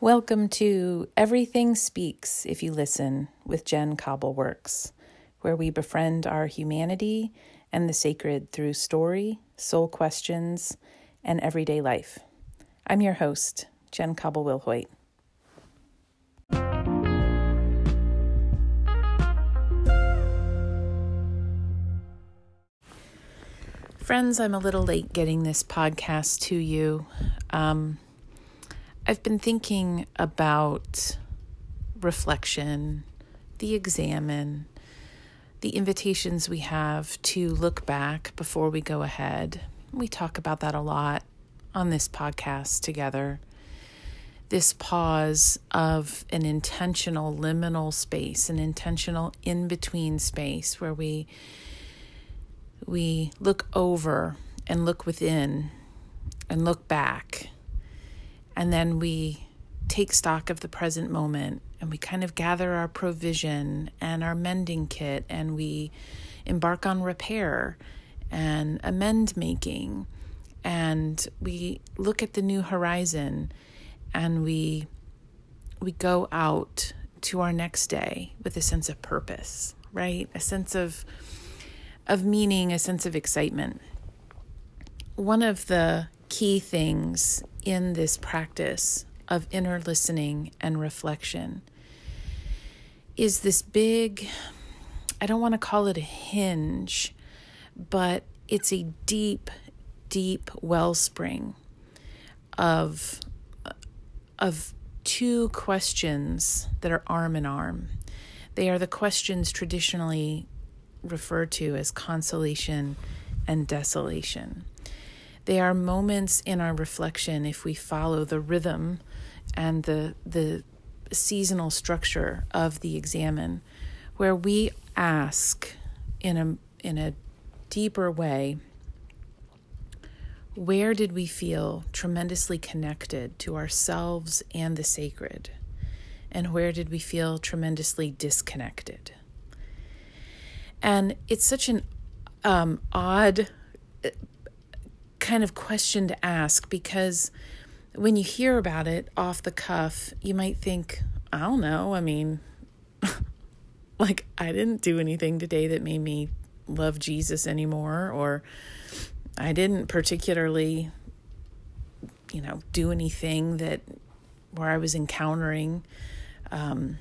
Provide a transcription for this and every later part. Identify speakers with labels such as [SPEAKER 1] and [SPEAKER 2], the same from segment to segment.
[SPEAKER 1] Welcome to Everything Speaks If You Listen with Jen CobbleWorks, where we befriend our humanity and the sacred through story, soul questions, and everyday life. I'm your host, Jen Cobble Wilhoit. Friends, I'm a little late getting this podcast to you. Um, I've been thinking about reflection, the examen, the invitations we have to look back before we go ahead. We talk about that a lot on this podcast together. This pause of an intentional liminal space, an intentional in between space where we we look over and look within and look back. And then we take stock of the present moment and we kind of gather our provision and our mending kit and we embark on repair and amend making and we look at the new horizon and we we go out to our next day with a sense of purpose right a sense of of meaning, a sense of excitement. One of the key things in this practice of inner listening and reflection is this big, I don't want to call it a hinge, but it's a deep, deep wellspring of, of two questions that are arm in arm. They are the questions traditionally referred to as consolation and desolation. They are moments in our reflection if we follow the rhythm and the the seasonal structure of the examen where we ask in a in a deeper way where did we feel tremendously connected to ourselves and the sacred? And where did we feel tremendously disconnected? And it's such an um, odd kind of question to ask because when you hear about it off the cuff, you might think, I don't know. I mean, like, I didn't do anything today that made me love Jesus anymore, or I didn't particularly, you know, do anything that where I was encountering um,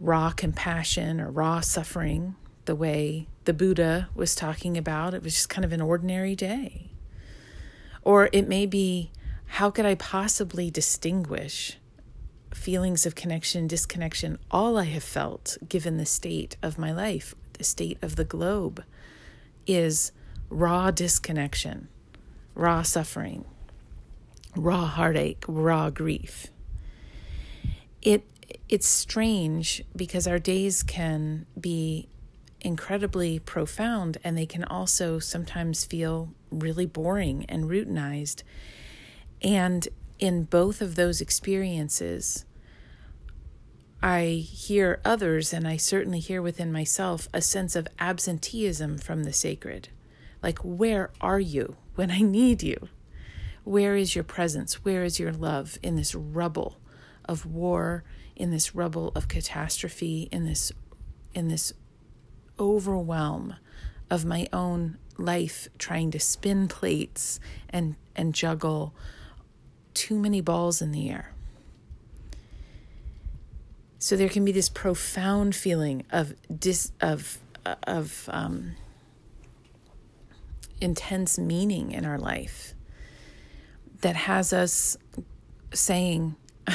[SPEAKER 1] raw compassion or raw suffering, the way the Buddha was talking about. It was just kind of an ordinary day. Or it may be, how could I possibly distinguish feelings of connection, disconnection, all I have felt given the state of my life, the state of the globe, is raw disconnection, raw suffering, raw heartache, raw grief. It it's strange because our days can be incredibly profound and they can also sometimes feel really boring and routinized. And in both of those experiences, I hear others, and I certainly hear within myself, a sense of absenteeism from the sacred. Like, where are you when I need you? Where is your presence? Where is your love in this rubble of war in this rubble of catastrophe, in this in this overwhelm of my own life trying to spin plates and and juggle too many balls in the air. So there can be this profound feeling of dis of of um, intense meaning in our life that has us saying,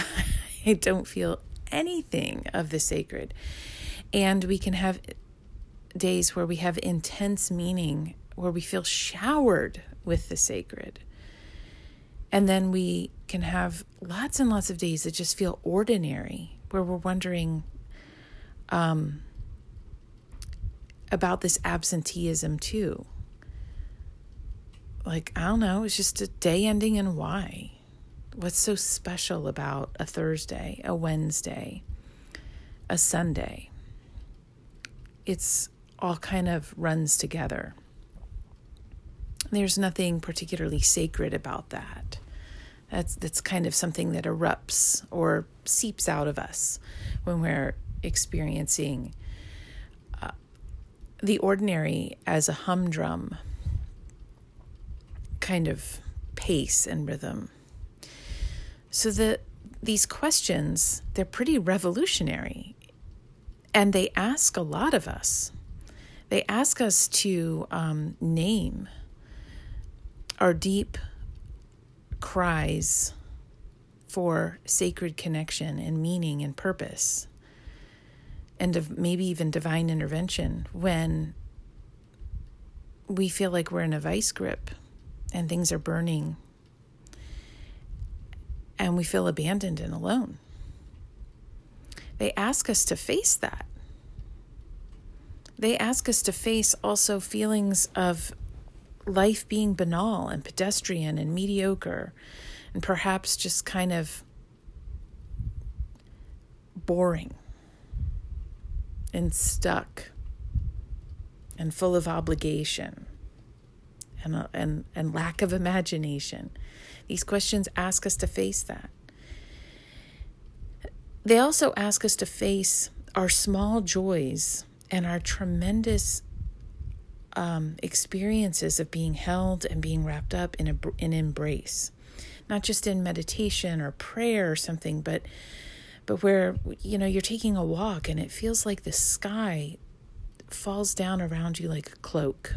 [SPEAKER 1] "I don't feel anything of the sacred. And we can have days where we have intense meaning, where we feel showered with the sacred. And then we can have lots and lots of days that just feel ordinary, where we're wondering um, about this absenteeism too. Like, I don't know, it's just a day ending and why? What's so special about a Thursday, a Wednesday, a Sunday? It's all kind of runs together. There's nothing particularly sacred about that. That's that's kind of something that erupts or seeps out of us when we're experiencing uh, the ordinary as a humdrum kind of pace and rhythm. So that these questions, they're pretty revolutionary and they ask a lot of us. They ask us to um, name our deep cries for sacred connection and meaning and purpose, and of maybe even divine intervention when we feel like we're in a vice grip and things are burning and we feel abandoned and alone. They ask us to face that. They ask us to face also feelings of life being banal and pedestrian and mediocre and perhaps just kind of boring and stuck and full of obligation and, uh, and, and lack of imagination. These questions ask us to face that. They also ask us to face our small joys and our tremendous um, experiences of being held and being wrapped up in a in embrace, not just in meditation or prayer or something, but but where you know you're taking a walk and it feels like the sky falls down around you like a cloak.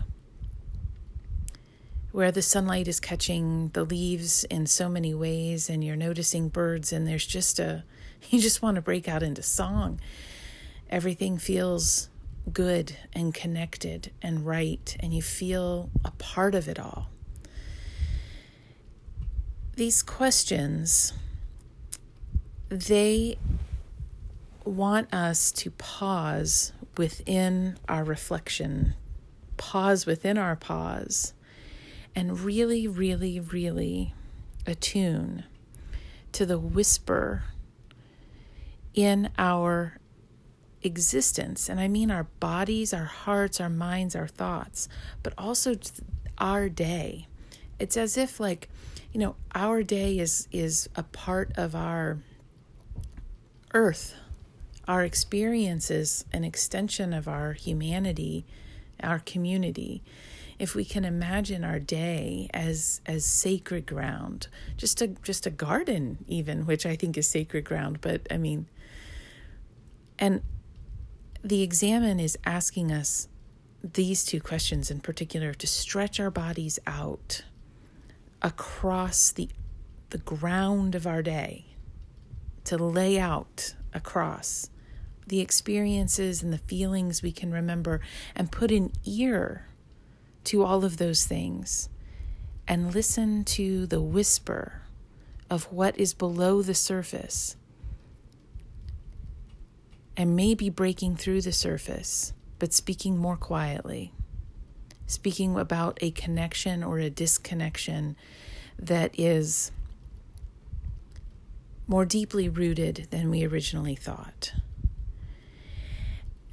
[SPEAKER 1] Where the sunlight is catching the leaves in so many ways and you're noticing birds and there's just a you just want to break out into song. Everything feels good and connected and right, and you feel a part of it all. These questions, they want us to pause within our reflection, pause within our pause, and really, really, really attune to the whisper in our existence, and I mean our bodies, our hearts, our minds, our thoughts, but also our day. It's as if like, you know, our day is is a part of our earth. Our experience is an extension of our humanity, our community. If we can imagine our day as as sacred ground, just a just a garden even, which I think is sacred ground, but I mean and the examen is asking us these two questions in particular to stretch our bodies out across the the ground of our day to lay out across the experiences and the feelings we can remember and put an ear to all of those things and listen to the whisper of what is below the surface and maybe breaking through the surface, but speaking more quietly, speaking about a connection or a disconnection that is more deeply rooted than we originally thought.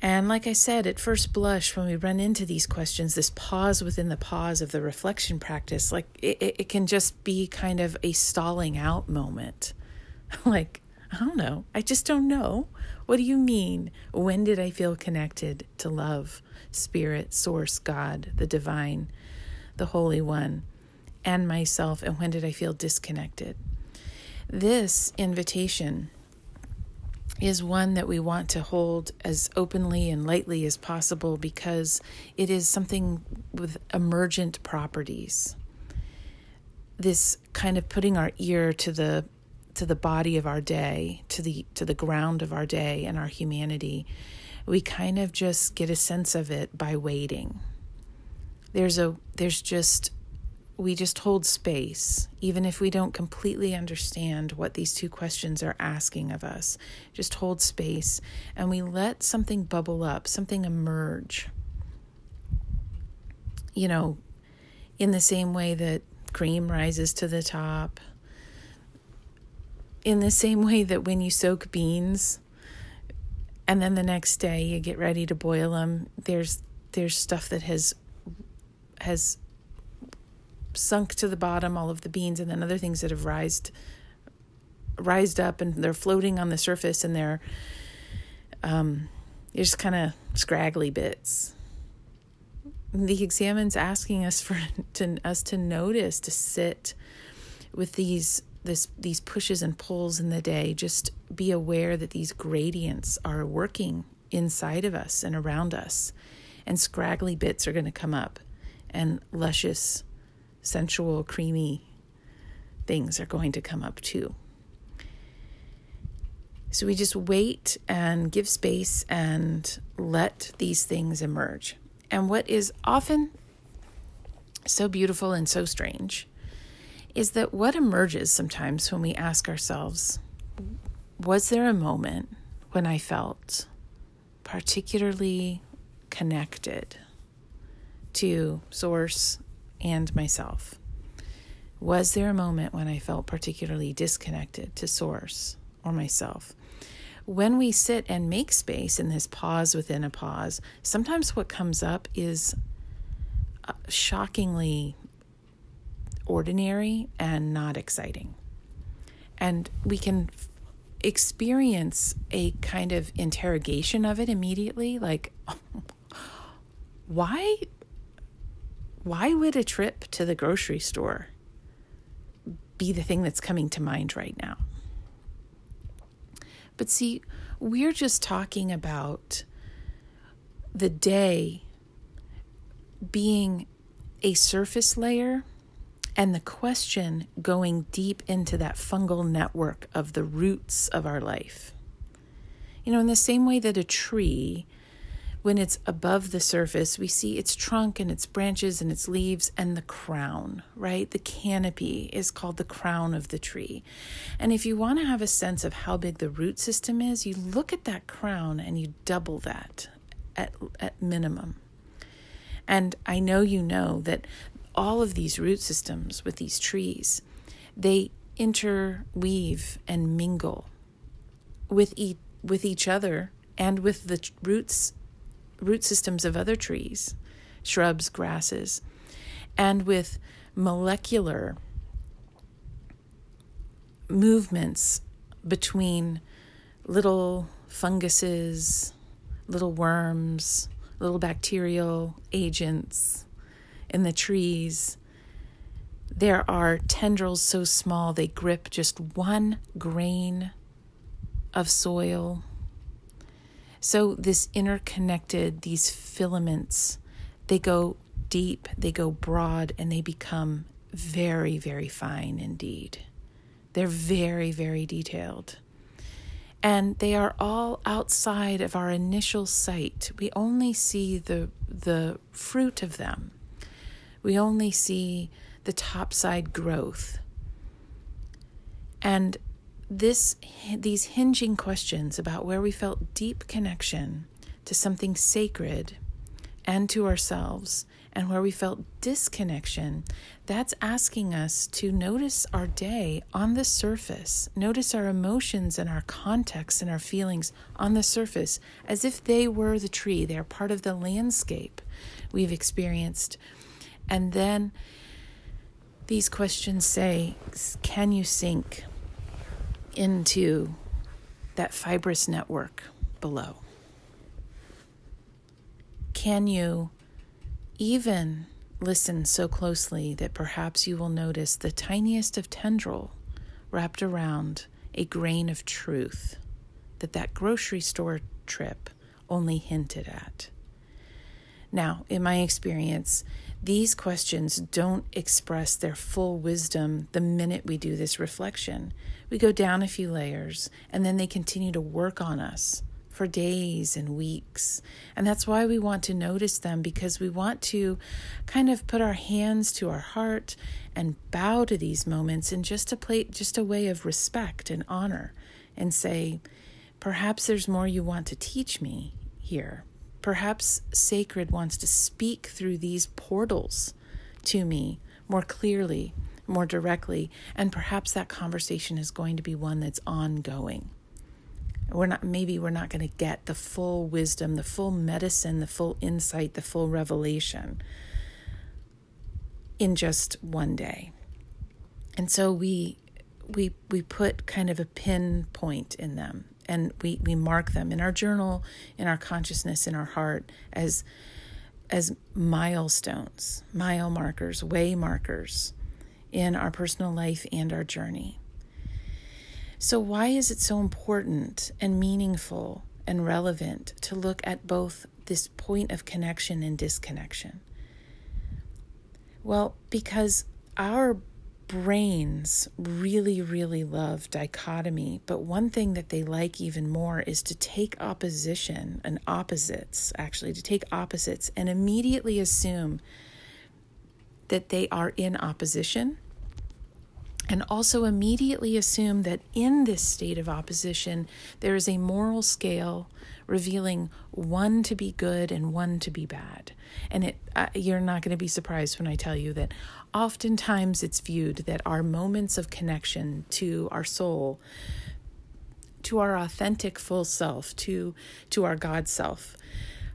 [SPEAKER 1] And like I said, at first blush, when we run into these questions, this pause within the pause of the reflection practice, like it, it can just be kind of a stalling out moment. like, I don't know. I just don't know. What do you mean? When did I feel connected to love, spirit, source, God, the divine, the Holy One, and myself? And when did I feel disconnected? This invitation is one that we want to hold as openly and lightly as possible because it is something with emergent properties. This kind of putting our ear to the to the body of our day, to the to the ground of our day and our humanity, we kind of just get a sense of it by waiting. There's a there's just we just hold space, even if we don't completely understand what these two questions are asking of us. Just hold space and we let something bubble up, something emerge. You know, in the same way that cream rises to the top, in the same way that when you soak beans and then the next day you get ready to boil them there's there's stuff that has has sunk to the bottom, all of the beans, and then other things that have rised rised up and they're floating on the surface and they're um, just kind of scraggly bits. The examen's asking us for to, us to notice, to sit with these this these pushes and pulls in the day. Just be aware that these gradients are working inside of us and around us, and scraggly bits are going to come up, and luscious, sensual, creamy things are going to come up too. So we just wait and give space and let these things emerge. And what is often so beautiful and so strange is that what emerges sometimes when we ask ourselves, was there a moment when I felt particularly connected to Source and myself? Was there a moment when I felt particularly disconnected to Source or myself? when we sit and make space in this pause within a pause, sometimes what comes up is uh, shockingly ordinary and not exciting. And we can experience a kind of interrogation of it immediately like why why would a trip to the grocery store be the thing that's coming to mind right now but see, we're just talking about the day being a surface layer and the question going deep into that fungal network of the roots of our life. You know, in the same way that a tree when it's above the surface, we see its trunk and its branches and its leaves and the crown, right? The canopy is called the crown of the tree. And if you want to have a sense of how big the root system is, you look at that crown and you double that at, at minimum. And I know you know that all of these root systems with these trees, they interweave and mingle with each, with each other and with the roots root systems of other trees, shrubs, grasses, and with molecular movements between little funguses, little worms, little bacterial agents in the trees. There are tendrils so small they grip just one grain of soil so, this interconnected, these filaments, they go deep, they go broad, and they become very, very fine indeed. They're very, very detailed. And they are all outside of our initial sight. We only see the, the fruit of them, we only see the topside growth. And this these hinging questions about where we felt deep connection to something sacred and to ourselves and where we felt disconnection that's asking us to notice our day on the surface notice our emotions and our context and our feelings on the surface as if they were the tree they're part of the landscape we've experienced and then these questions say can you sink into that fibrous network below? Can you even listen so closely that perhaps you will notice the tiniest of tendril wrapped around a grain of truth that that grocery store trip only hinted at? Now, in my experience, these questions don't express their full wisdom the minute we do this reflection. We go down a few layers and then they continue to work on us for days and weeks. And that's why we want to notice them because we want to kind of put our hands to our heart and bow to these moments in just a plate just a way of respect and honor and say, perhaps there's more you want to teach me here. Perhaps Sacred wants to speak through these portals to me more clearly, more directly, and perhaps that conversation is going to be one that's ongoing. We're not, maybe we're not going to get the full wisdom, the full medicine, the full insight, the full revelation in just one day. And so we we we put kind of a pinpoint in them and we, we mark them in our journal, in our consciousness, in our heart as as milestones, mile markers, way markers in our personal life and our journey. So, why is it so important and meaningful and relevant to look at both this point of connection and disconnection? Well, because our brains really, really love dichotomy, but one thing that they like even more is to take opposition and opposites, actually, to take opposites and immediately assume that they are in opposition and also immediately assume that in this state of opposition, there is a moral scale revealing one to be good and one to be bad. And it, uh, you're not going to be surprised when I tell you that oftentimes it's viewed that our moments of connection to our soul, to our authentic full self, to to our God self,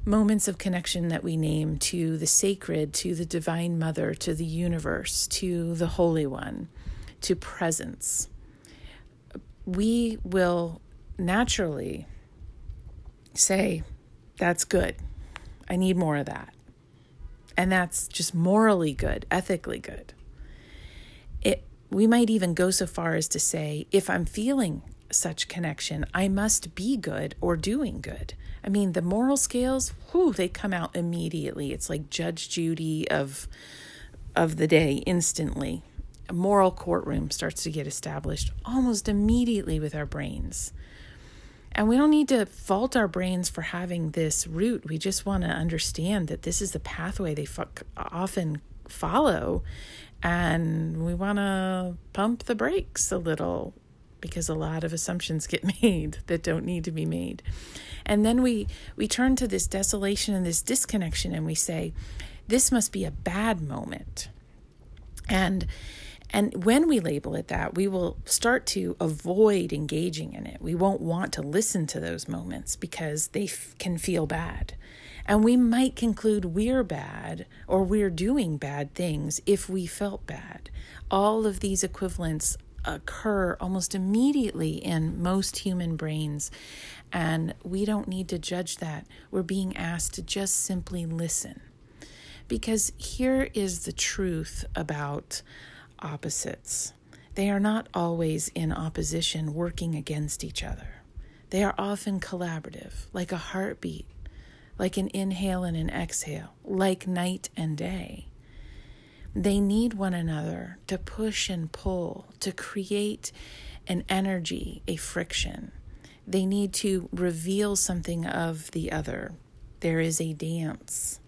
[SPEAKER 1] moments of connection that we name to the sacred, to the divine mother, to the universe, to the holy one to presence, we will naturally say, That's good. I need more of that. And that's just morally good, ethically good. It, we might even go so far as to say, if I'm feeling such connection, I must be good or doing good. I mean, the moral scales, whew, they come out immediately. It's like Judge Judy of of the day instantly a moral courtroom starts to get established almost immediately with our brains. And we don't need to fault our brains for having this route. We just want to understand that this is the pathway they often follow. And we want to pump the brakes a little because a lot of assumptions get made that don't need to be made. And then we, we turn to this desolation and this disconnection and we say, this must be a bad moment. And and when we label it that, we will start to avoid engaging in it. We won't want to listen to those moments because they f- can feel bad. And we might conclude we're bad or we're doing bad things if we felt bad. All of these equivalents occur almost immediately in most human brains. And we don't need to judge that. We're being asked to just simply listen. Because here is the truth about opposites. They are not always in opposition, working against each other. They are often collaborative, like a heartbeat, like an inhale and an exhale, like night and day. They need one another to push and pull, to create an energy, a friction. They need to reveal something of the other. There is a dance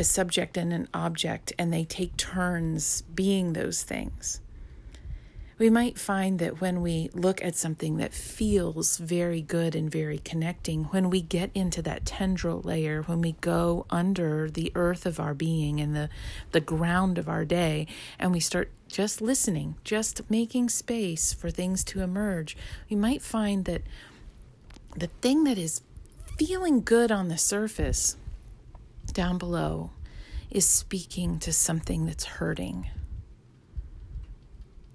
[SPEAKER 1] a subject and an object, and they take turns being those things. We might find that when we look at something that feels very good and very connecting, when we get into that tendril layer, when we go under the earth of our being and the, the ground of our day, and we start just listening, just making space for things to emerge, we might find that the thing that is feeling good on the surface down below is speaking to something that's hurting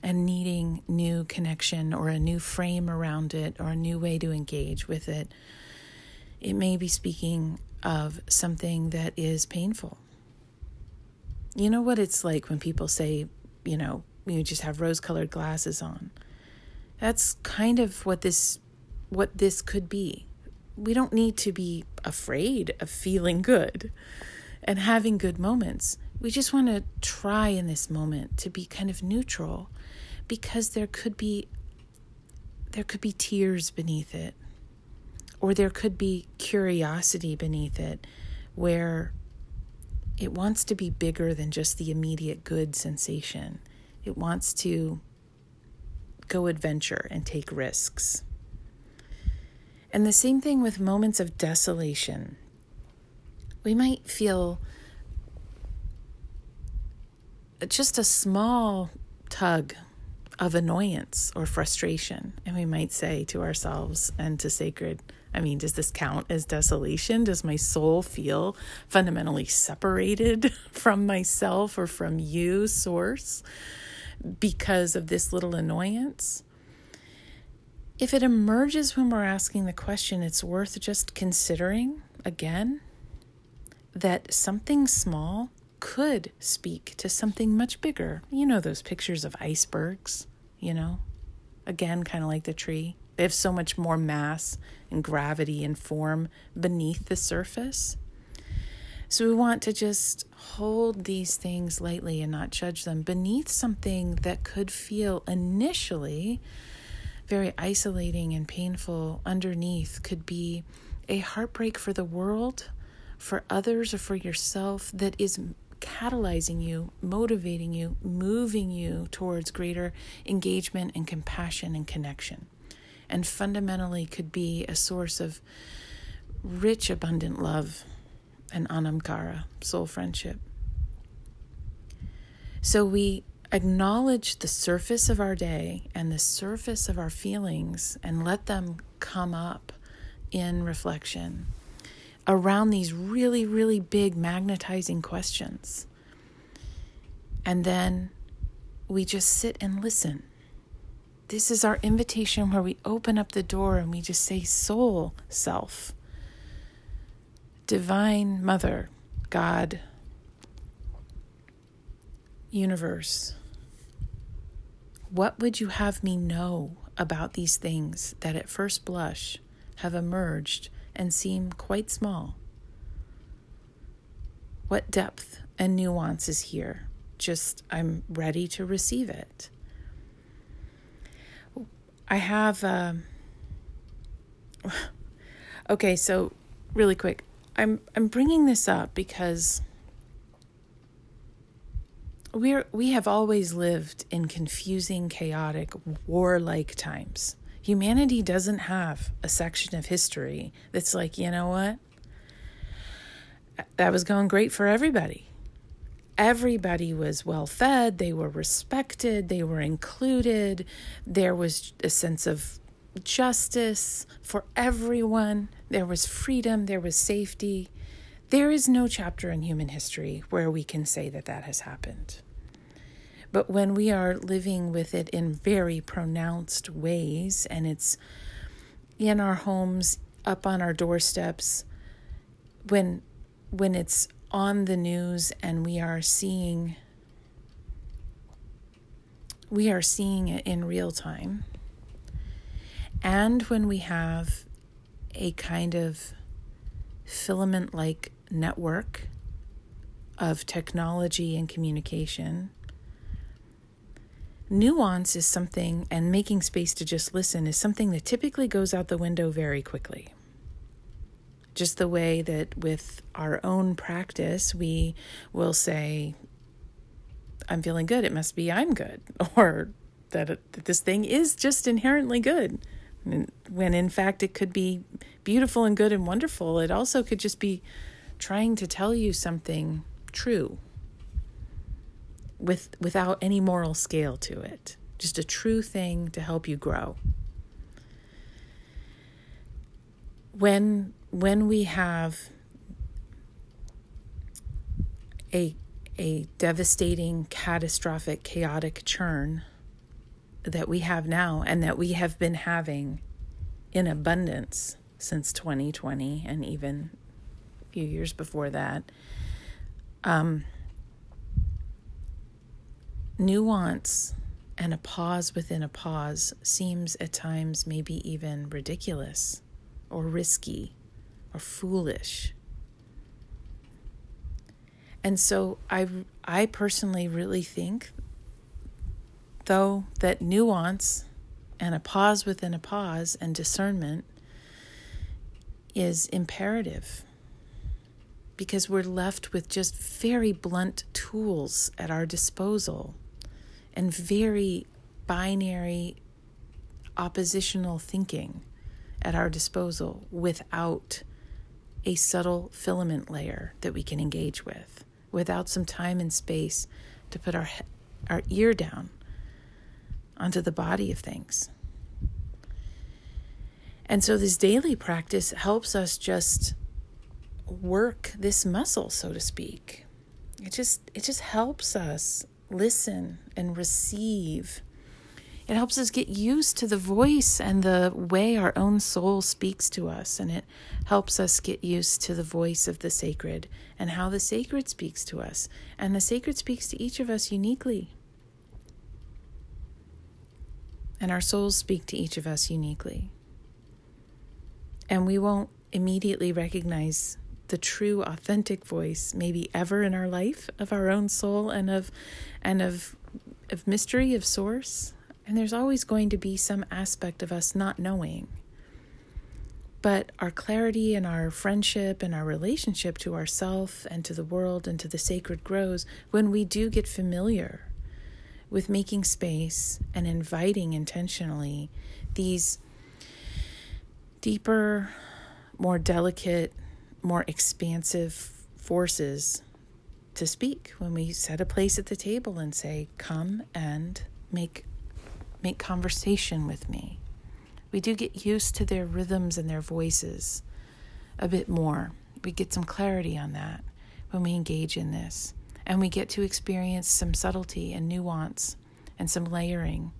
[SPEAKER 1] and needing new connection or a new frame around it or a new way to engage with it. It may be speaking of something that is painful. You know what it's like when people say, you know, you just have rose colored glasses on. That's kind of what this what this could be we don't need to be afraid of feeling good and having good moments. We just want to try in this moment to be kind of neutral because there could be there could be tears beneath it or there could be curiosity beneath it where it wants to be bigger than just the immediate good sensation. It wants to go adventure and take risks. And the same thing with moments of desolation. We might feel just a small tug of annoyance or frustration. And we might say to ourselves and to sacred, I mean, does this count as desolation? Does my soul feel fundamentally separated from myself or from you, source, because of this little annoyance? If it emerges when we're asking the question, it's worth just considering again that something small could speak to something much bigger. You know, those pictures of icebergs, you know? Again, kind of like the tree. They have so much more mass and gravity and form beneath the surface. So we want to just hold these things lightly and not judge them beneath something that could feel initially very isolating and painful. Underneath could be a heartbreak for the world, for others, or for yourself that is catalyzing you, motivating you, moving you towards greater engagement and compassion and connection. And fundamentally could be a source of rich, abundant love and anam cara, soul friendship. So we acknowledge the surface of our day and the surface of our feelings and let them come up in reflection around these really, really big magnetizing questions. And then we just sit and listen. This is our invitation where we open up the door and we just say, Soul, Self, Divine Mother, God, Universe. What would you have me know about these things that at first blush have emerged and seem quite small. What depth and nuance is here? Just, I'm ready to receive it. I have. Um, okay, so really quick, I'm I'm bringing this up because we're we have always lived in confusing, chaotic, warlike times. Humanity doesn't have a section of history that's like, you know what? That was going great for everybody. Everybody was well fed, they were respected, they were included, there was a sense of justice for everyone, there was freedom, there was safety. There is no chapter in human history where we can say that that has happened. But when we are living with it in very pronounced ways, and it's in our homes, up on our doorsteps, when when it's on the news and we are seeing we are seeing it in real time. And when we have a kind of filament like network of technology and communication Nuance is something, and making space to just listen is something that typically goes out the window very quickly. Just the way that with our own practice, we will say, I'm feeling good, it must be I'm good, or that, that this thing is just inherently good. When in fact it could be beautiful and good and wonderful, it also could just be trying to tell you something true with without any moral scale to it. Just a true thing to help you grow. When when we have a a devastating, catastrophic, chaotic churn that we have now and that we have been having in abundance since 2020 and even a few years before that. Um, nuance and a pause within a pause seems at times maybe even ridiculous or risky or foolish. And so I I personally really think though that nuance and a pause within a pause and discernment is imperative because we're left with just very blunt tools at our disposal and very binary oppositional thinking at our disposal without a subtle filament layer that we can engage with, without some time and space to put our our ear down onto the body of things. And so this daily practice helps us just work this muscle, so to speak. It just it just helps us listen and receive. It helps us get used to the voice and the way our own soul speaks to us, and it helps us get used to the voice of the sacred and how the sacred speaks to us. And the sacred speaks to each of us uniquely. And our souls speak to each of us uniquely. And we won't immediately recognize the true authentic voice maybe ever in our life of our own soul and of and of of mystery of source. And there's always going to be some aspect of us not knowing. But our clarity and our friendship and our relationship to ourself and to the world and to the sacred grows when we do get familiar with making space and inviting intentionally these deeper, more delicate, more expansive forces to speak. When we set a place at the table and say come and make make conversation with me we do get used to their rhythms and their voices a bit more. We get some clarity on that when we engage in this. And we get to experience some subtlety and nuance and some layering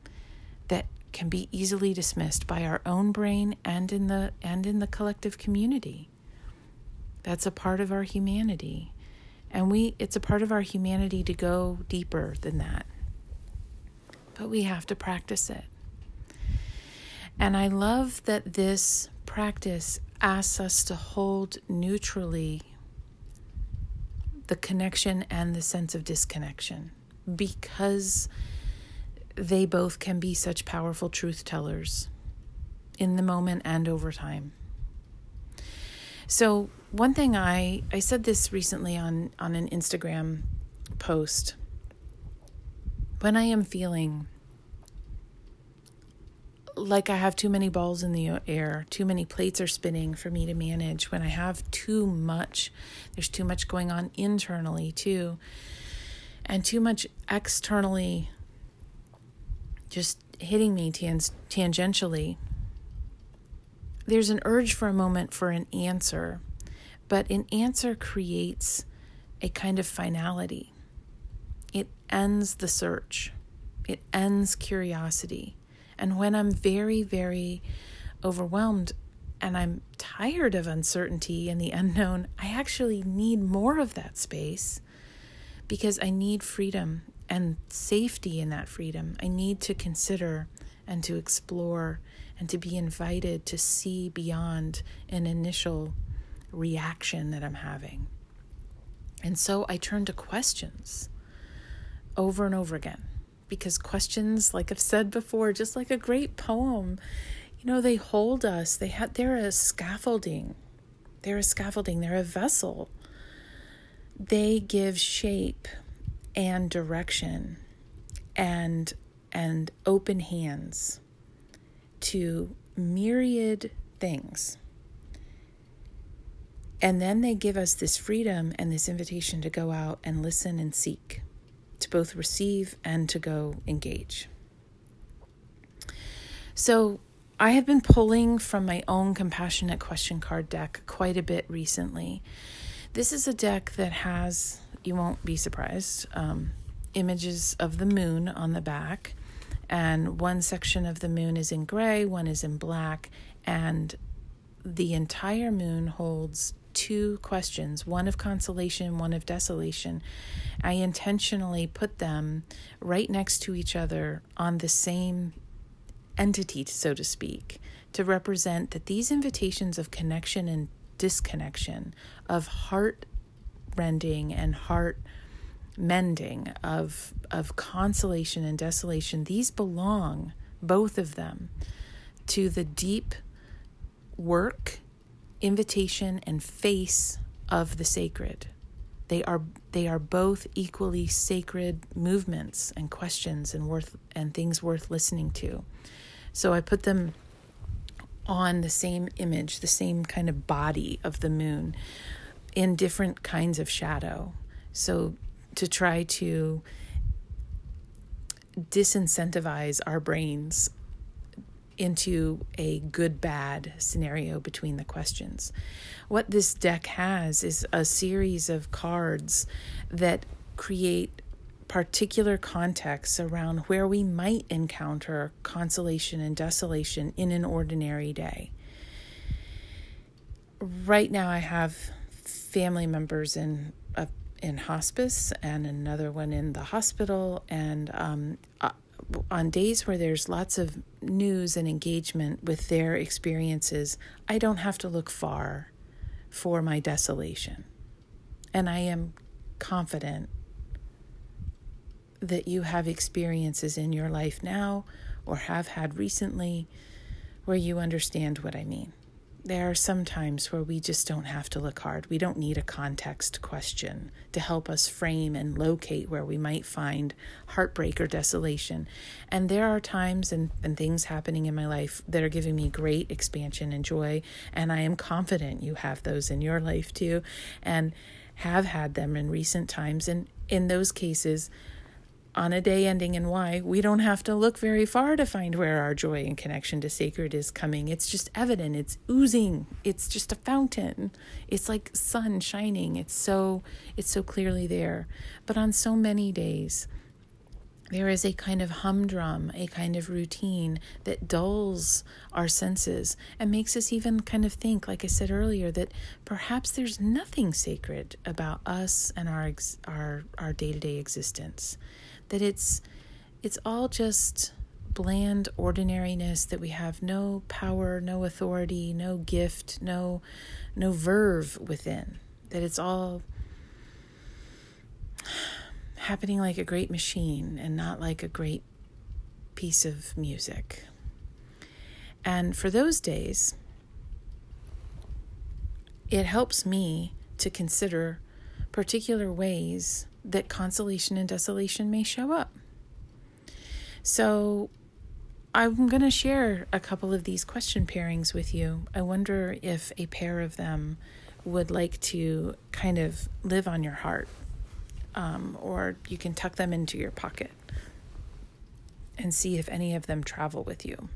[SPEAKER 1] that can be easily dismissed by our own brain and in the and in the collective community that's a part of our humanity. And we it's a part of our humanity to go deeper than that. But we have to practice it. And I love that this practice asks us to hold neutrally the connection and the sense of disconnection because they both can be such powerful truth tellers in the moment and over time. So one thing I I said this recently on on an Instagram post. When I am feeling like I have too many balls in the air, too many plates are spinning for me to manage, when I have too much, there's too much going on internally too, and too much externally just hitting me tang- tangentially there's an urge for a moment for an answer, but an answer creates a kind of finality. It ends the search, it ends curiosity. And when I'm very, very overwhelmed and I'm tired of uncertainty and the unknown, I actually need more of that space because I need freedom and safety in that freedom. I need to consider and to explore and to be invited to see beyond an initial reaction that I'm having. And so I turn to questions over and over again because questions, like I've said before, just like a great poem, you know, they hold us. They have they're a scaffolding. They're a scaffolding, they're a vessel. They give shape and direction and and open hands to myriad things. And then they give us this freedom and this invitation to go out and listen and seek, to both receive and to go engage. So, I have been pulling from my own compassionate question card deck quite a bit recently. This is a deck that has, you won't be surprised, um, images of the moon on the back and one section of the moon is in gray, one is in black, and the entire moon holds two questions one of consolation, one of desolation. I intentionally put them right next to each other on the same entity, so to speak, to represent that these invitations of connection and disconnection, of heart rending and heart mending, of, of consolation and desolation, these belong, both of them, to the deep work, invitation, and face of the sacred. They are they are both equally sacred movements and questions and worth and things worth listening to. So I put them on the same image, the same kind of body of the moon in different kinds of shadow. So to try to disincentivize our brains into a good bad scenario between the questions. What this deck has is a series of cards that create particular contexts around where we might encounter consolation and desolation in an ordinary day. Right now, I have family members in uh, in hospice and another one in the hospital, and um, uh, on days where there's lots of news and engagement with their experiences, I don't have to look far for my desolation. And I am confident that you have experiences in your life now or have had recently where you understand what I mean there are some times where we just don't have to look hard. We don't need a context question to help us frame and locate where we might find heartbreak or desolation. And there are times and, and things happening in my life that are giving me great expansion and joy. And I am confident you have those in your life too, and have had them in recent times. And in those cases, on a day ending in Y, we don't have to look very far to find where our joy and connection to sacred is coming. It's just evident. It's oozing. It's just a fountain. It's like sun shining. It's so it's so clearly there. But on so many days, there is a kind of humdrum, a kind of routine that dulls our senses and makes us even kind of think, like I said earlier, that perhaps there's nothing sacred about us and our our our day to day existence that it's it's all just bland ordinariness that we have no power, no authority, no gift, no no verve within. That it's all happening like a great machine and not like a great piece of music. And for those days, it helps me to consider particular ways that consolation and desolation may show up. So, I'm going to share a couple of these question pairings with you. I wonder if a pair of them would like to kind of live on your heart, um, or you can tuck them into your pocket and see if any of them travel with you.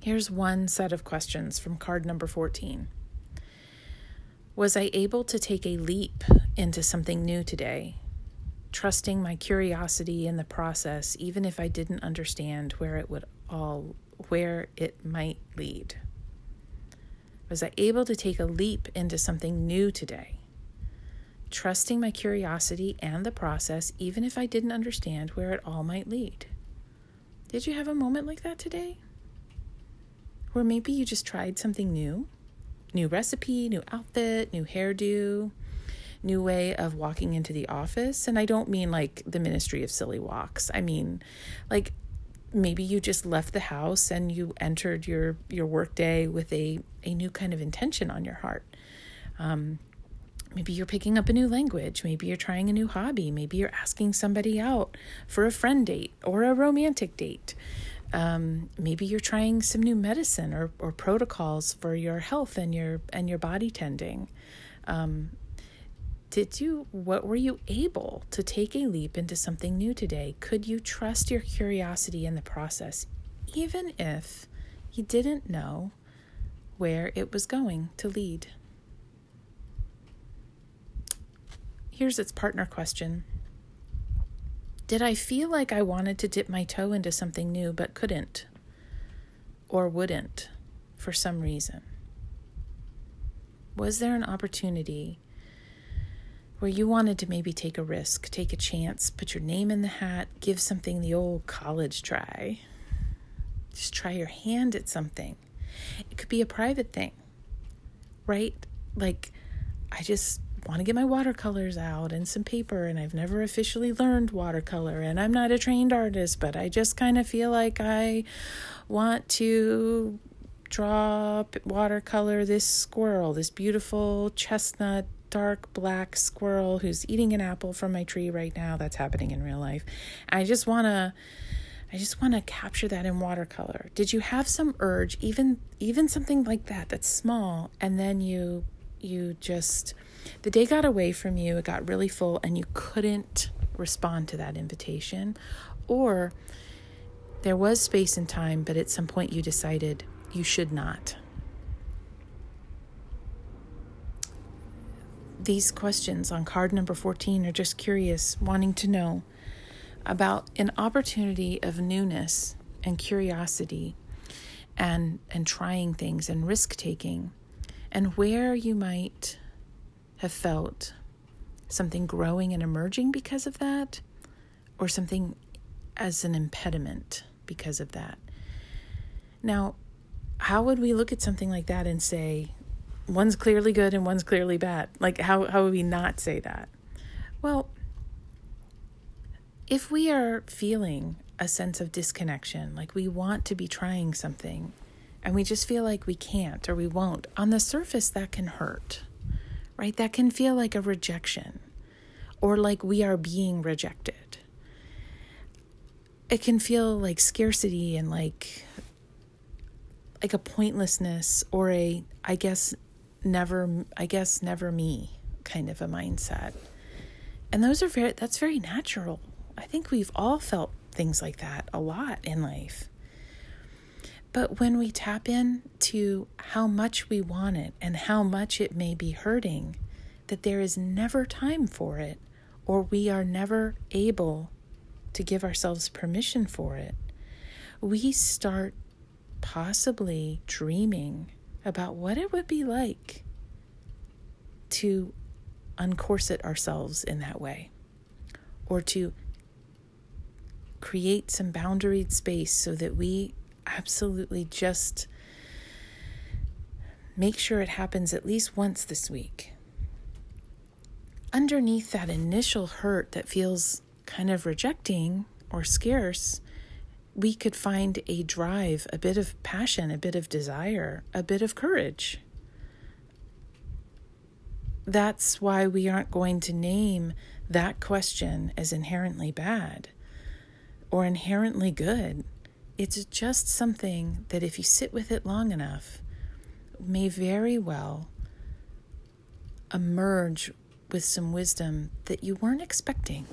[SPEAKER 1] Here's one set of questions from card number 14. Was I able to take a leap into something new today, trusting my curiosity in the process, even if I didn't understand where it would all where it might lead? Was I able to take a leap into something new today? Trusting my curiosity and the process, even if I didn't understand where it all might lead. Did you have a moment like that today? Where maybe you just tried something new? New recipe, new outfit, new hairdo, new way of walking into the office. And I don't mean like the Ministry of Silly Walks. I mean like maybe you just left the house and you entered your your workday with a a new kind of intention on your heart. Um, maybe you're picking up a new language. Maybe you're trying a new hobby. Maybe you're asking somebody out for a friend date or a romantic date. Um, maybe you're trying some new medicine or, or protocols for your health and your and your body tending. Um, did you what were you able to take a leap into something new today? Could you trust your curiosity in the process, even if you didn't know where it was going to lead? Here's its partner question. Did I feel like I wanted to dip my toe into something new but couldn't or wouldn't for some reason? Was there an opportunity where you wanted to maybe take a risk, take a chance, put your name in the hat, give something the old college try? Just try your hand at something. It could be a private thing, right? Like, I just want to get my watercolors out and some paper and I've never officially learned watercolor and I'm not a trained artist but I just kind of feel like I want to draw watercolor this squirrel this beautiful chestnut dark black squirrel who's eating an apple from my tree right now that's happening in real life I just want to I just want to capture that in watercolor. Did you have some urge even even something like that that's small and then you you just, the day got away from you, it got really full, and you couldn't respond to that invitation. Or there was space and time, but at some point you decided you should not. These questions on card number 14 are just curious, wanting to know about an opportunity of newness and curiosity and and trying things and risk taking and where you might have felt something growing and emerging because of that or something as an impediment because of that. Now, how would we look at something like that and say one's clearly good and one's clearly bad? Like how how would we not say that? Well, if we are feeling a sense of disconnection, like we want to be trying something and we just feel like we can't or we won't, on the surface, that can hurt, right? That can feel like a rejection or like we are being rejected. It can feel like scarcity and like like a pointlessness or a I guess never I guess never me kind of a mindset. And those are very that's very natural. I think we've all felt things like that a lot in life. But when we tap in to how much we want it and how much it may be hurting, that there is never time for it, or we are never able to give ourselves permission for it, we start possibly dreaming about what it would be like to uncorset ourselves in that way or to create some boundaried space so that we absolutely just make sure it happens at least once this week. Underneath that initial hurt that feels kind of rejecting or scarce, we could find a drive, a bit of passion, a bit of desire, a bit of courage. That's why we aren't going to name that question as inherently bad or inherently good. It's just something that, if you sit with it long enough, may very well emerge with some wisdom that you weren't expecting.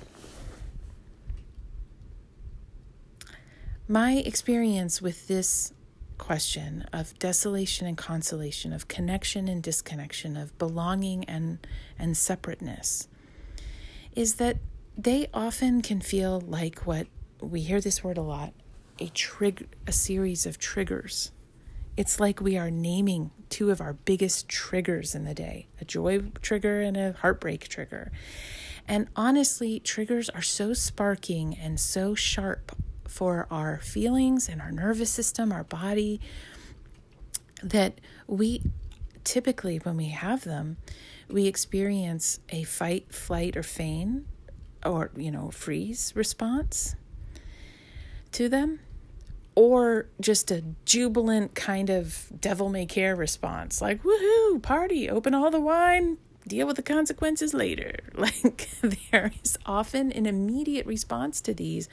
[SPEAKER 1] My experience with this question of desolation and consolation, of connection and disconnection, of belonging and, and separateness, is that they often can feel like what we hear this word a lot a trig a series of triggers. It's like we are naming two of our biggest triggers in the day, a joy trigger and a heartbreak trigger. And honestly, triggers are so sparking and so sharp for our feelings and our nervous system, our body, that we typically, when we have them, we experience a fight, flight, or feign, or, you know, freeze response to them or just a jubilant kind of devil may care response like woohoo party open all the wine deal with the consequences later. Like there is often an immediate response to these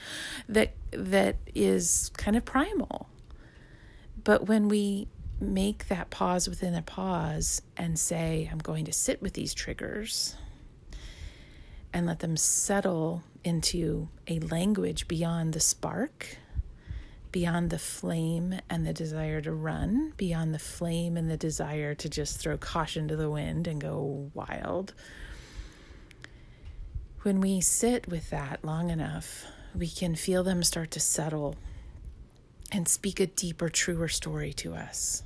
[SPEAKER 1] that that is kind of primal. But when we make that pause within a pause and say i'm going to sit with these triggers and let them settle into a language beyond the spark, beyond the flame and the desire to run, beyond the flame and the desire to just throw caution to the wind and go wild. When we sit with that long enough, we can feel them start to settle and speak a deeper, truer story to us.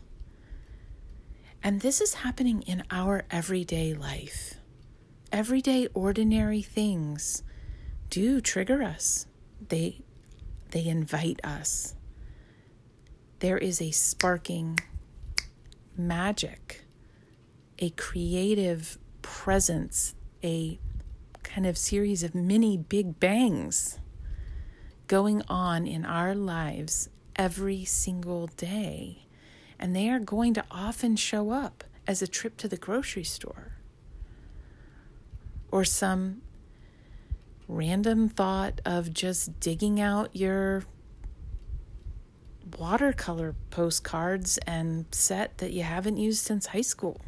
[SPEAKER 1] And this is happening in our everyday life. Everyday, ordinary things do trigger us. They they invite us. There is a sparking magic, a creative presence, a kind of series of mini big bangs going on in our lives every single day. And they are going to often show up as a trip to the grocery store or some random thought of just digging out your watercolor postcards and set that you haven't used since high school.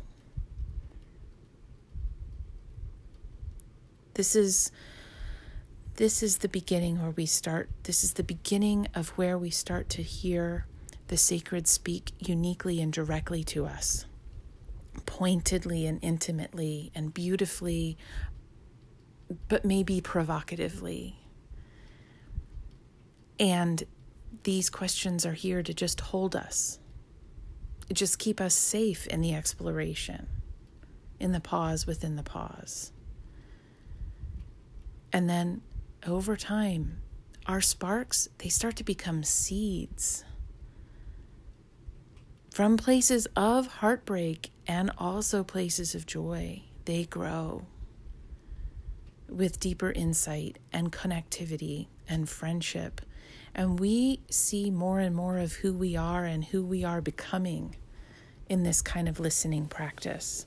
[SPEAKER 1] This is this is the beginning where we start. This is the beginning of where we start to hear the sacred speak uniquely and directly to us, pointedly and intimately and beautifully, but maybe provocatively. And these questions are here to just hold us just keep us safe in the exploration in the pause within the pause and then over time, our sparks, they start to become seeds from places of heartbreak and also places of joy. They grow with deeper insight and connectivity and friendship. And we see more and more of who we are and who we are becoming in this kind of listening practice.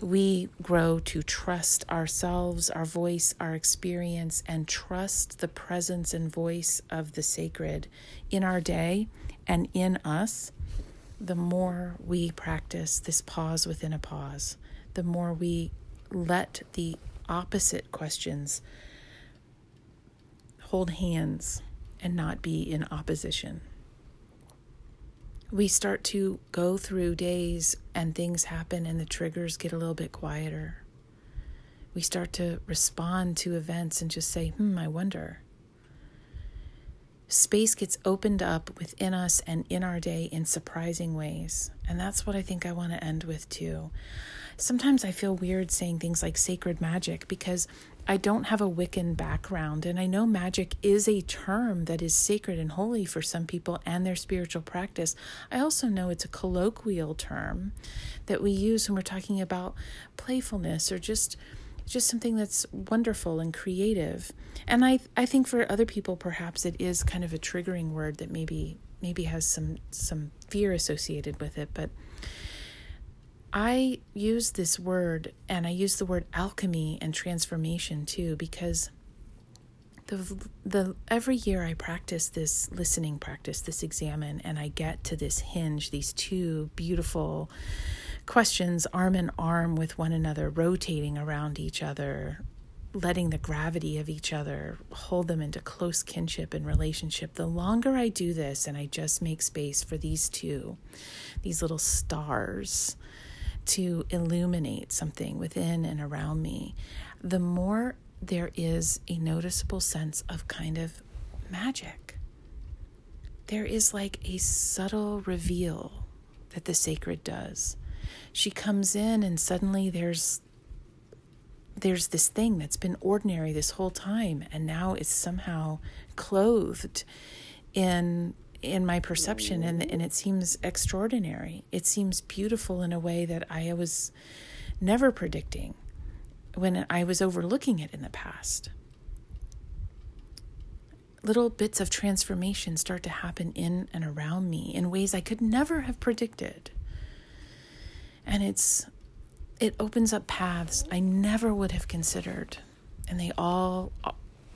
[SPEAKER 1] We grow to trust ourselves, our voice, our experience, and trust the presence and voice of the sacred in our day and in us, the more we practice this pause within a pause, the more we let the opposite questions hold hands and not be in opposition we start to go through days and things happen and the triggers get a little bit quieter. We start to respond to events and just say, hmm, I wonder. Space gets opened up within us and in our day in surprising ways. And that's what I think I want to end with too. Sometimes I feel weird saying things like sacred magic because I don't have a Wiccan background, and I know magic is a term that is sacred and holy for some people and their spiritual practice. I also know it's a colloquial term that we use when we're talking about playfulness or just just something that's wonderful and creative. And I I think for other people perhaps it is kind of a triggering word that maybe maybe has some some fear associated with it, but I use this word and I use the word alchemy and transformation too because the the every year I practice this listening practice, this examen and I get to this hinge, these two beautiful questions arm in arm with one another, rotating around each other, letting the gravity of each other hold them into close kinship and relationship. The longer I do this and I just make space for these two, these little stars to illuminate something within and around me, the more there is a noticeable sense of kind of magic. There is like a subtle reveal that the sacred does. She comes in and suddenly there's there's this thing that's been ordinary this whole time and now it's somehow clothed in in my perception and and it seems extraordinary. It seems beautiful in a way that i was never predicting when i was overlooking it in the past. Little bits of transformation start to happen in and around me in ways i could never have predicted. And it's it opens up paths i never would have considered. And they all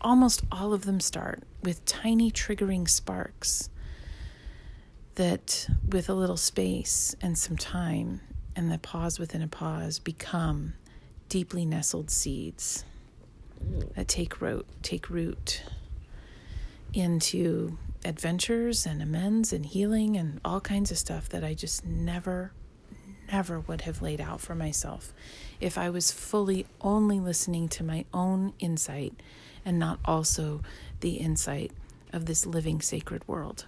[SPEAKER 1] almost all of them start with tiny triggering sparks that with a little space and some time and the pause within a pause become deeply nestled seeds that take root take root into adventures and amends and healing and all kinds of stuff that I just never never would have laid out for myself if I was fully only listening to my own insight and not also the insight of this living sacred world.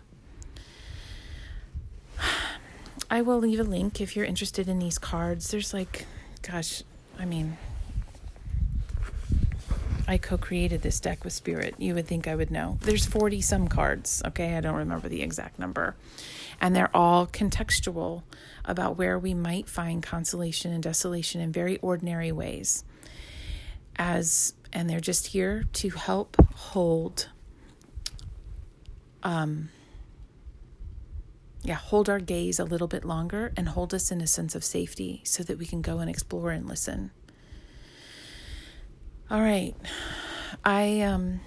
[SPEAKER 1] I will leave a link if you're interested in these cards. There's like, gosh, I mean, I co created this deck with Spirit. You would think I would know. There's 40 some cards, okay? I don't remember the exact number. And they're all contextual about where we might find consolation and desolation in very ordinary ways. As and they're just here to help hold um yeah, hold our gaze a little bit longer and hold us in a sense of safety so that we can go and explore and listen. All right. I um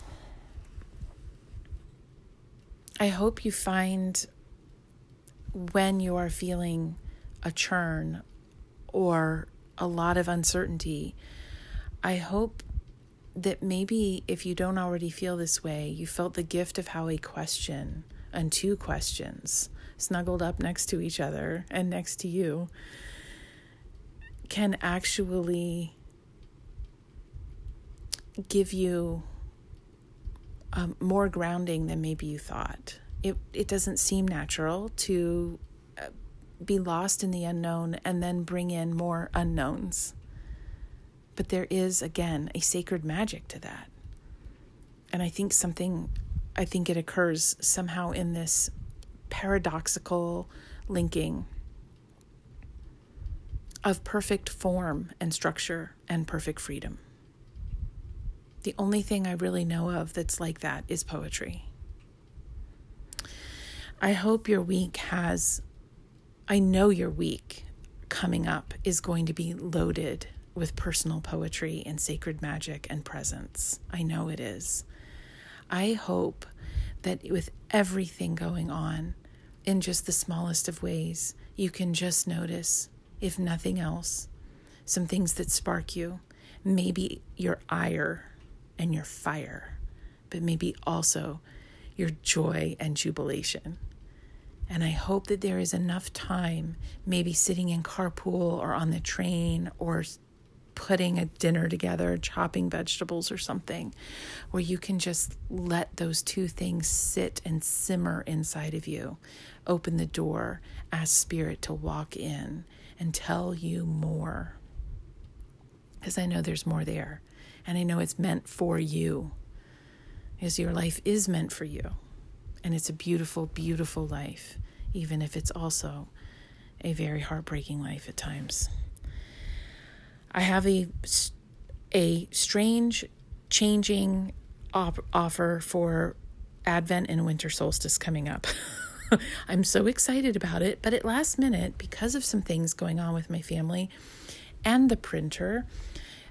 [SPEAKER 1] I hope you find when you are feeling a churn or a lot of uncertainty, I hope that maybe if you don't already feel this way, you felt the gift of how a question and two questions snuggled up next to each other and next to you can actually give you um, more grounding than maybe you thought. It it doesn't seem natural to uh, be lost in the unknown and then bring in more unknowns. But there is again a sacred magic to that. And I think something I think it occurs somehow in this paradoxical linking of perfect form and structure and perfect freedom. The only thing I really know of that's like that is poetry. I hope your week has, I know your week coming up is going to be loaded with personal poetry and sacred magic and presence. I know it is. I hope that with everything going on, in just the smallest of ways, you can just notice, if nothing else, some things that spark you. Maybe your ire and your fire, but maybe also your joy and jubilation. And I hope that there is enough time, maybe sitting in carpool or on the train or putting a dinner together, chopping vegetables or something, where you can just let those two things sit and simmer inside of you. Open the door, ask Spirit to walk in and tell you more. Because I know there's more there. And I know it's meant for you. Because your life is meant for you. And it's a beautiful, beautiful life, even if it's also a very heartbreaking life at times. I have a a strange changing op- offer for Advent and winter solstice coming up. I'm so excited about it, but at last minute because of some things going on with my family and the printer,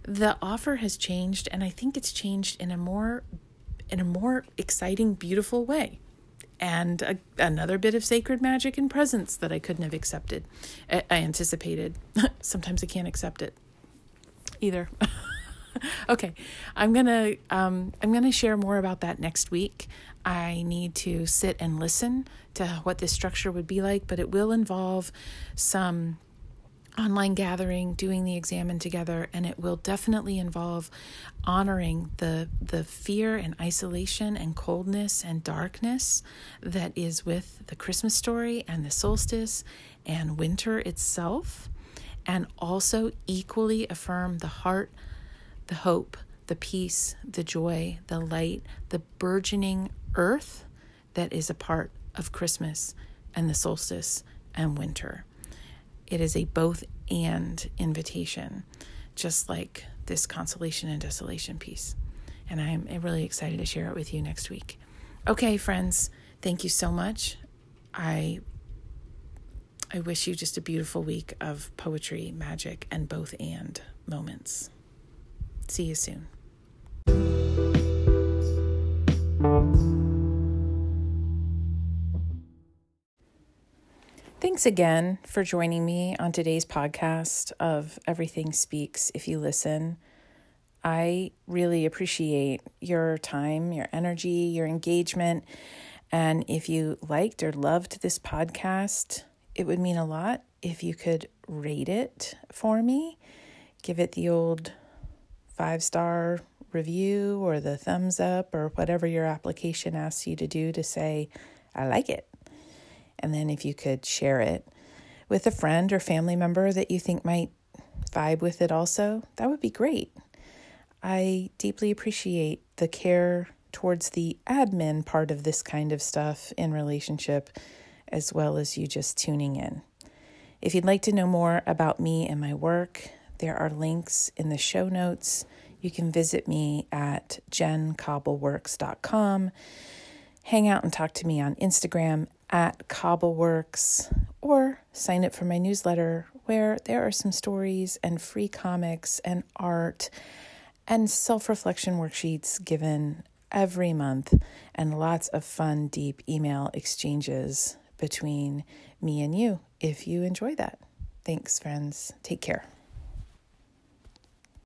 [SPEAKER 1] the offer has changed and I think it's changed in a more in a more exciting beautiful way and a, another bit of sacred magic and presence that I couldn't have accepted. I, I anticipated. Sometimes I can't accept it either. okay, I'm gonna um, I'm gonna share more about that next week. I need to sit and listen to what this structure would be like, but it will involve some online gathering, doing the examen together, and it will definitely involve honoring the the fear and isolation and coldness and darkness that is with the Christmas story and the solstice and winter itself and also equally affirm the heart, the hope, the peace, the joy, the light, the burgeoning earth that is a part of Christmas and the solstice and winter. It is a both and invitation, just like this consolation and desolation piece. And I'm really excited to share it with you next week. Okay, friends, thank you so much. I I wish you just a beautiful week of poetry, magic, and both and moments. See you soon. Thanks again for joining me on today's podcast of Everything Speaks If You Listen. I really appreciate your time, your energy, your engagement. And if you liked or loved this podcast, it would mean a lot if you could rate it for me. Give it the old five star review or the thumbs up or whatever your application asks you to do to say, I like it. And then if you could share it with a friend or family member that you think might vibe with it also, that would be great. I deeply appreciate the care towards the admin part of this kind of stuff in relationship as well as you just tuning in. If you'd like to know more about me and my work, there are links in the show notes. You can visit me at jencobbleworks.com. Hang out and talk to me on Instagram at cobbleworks or sign up for my newsletter where there are some stories and free comics and art and self reflection worksheets given every month and lots of fun, deep email exchanges between me and you if you enjoy that. Thanks, friends. Take care.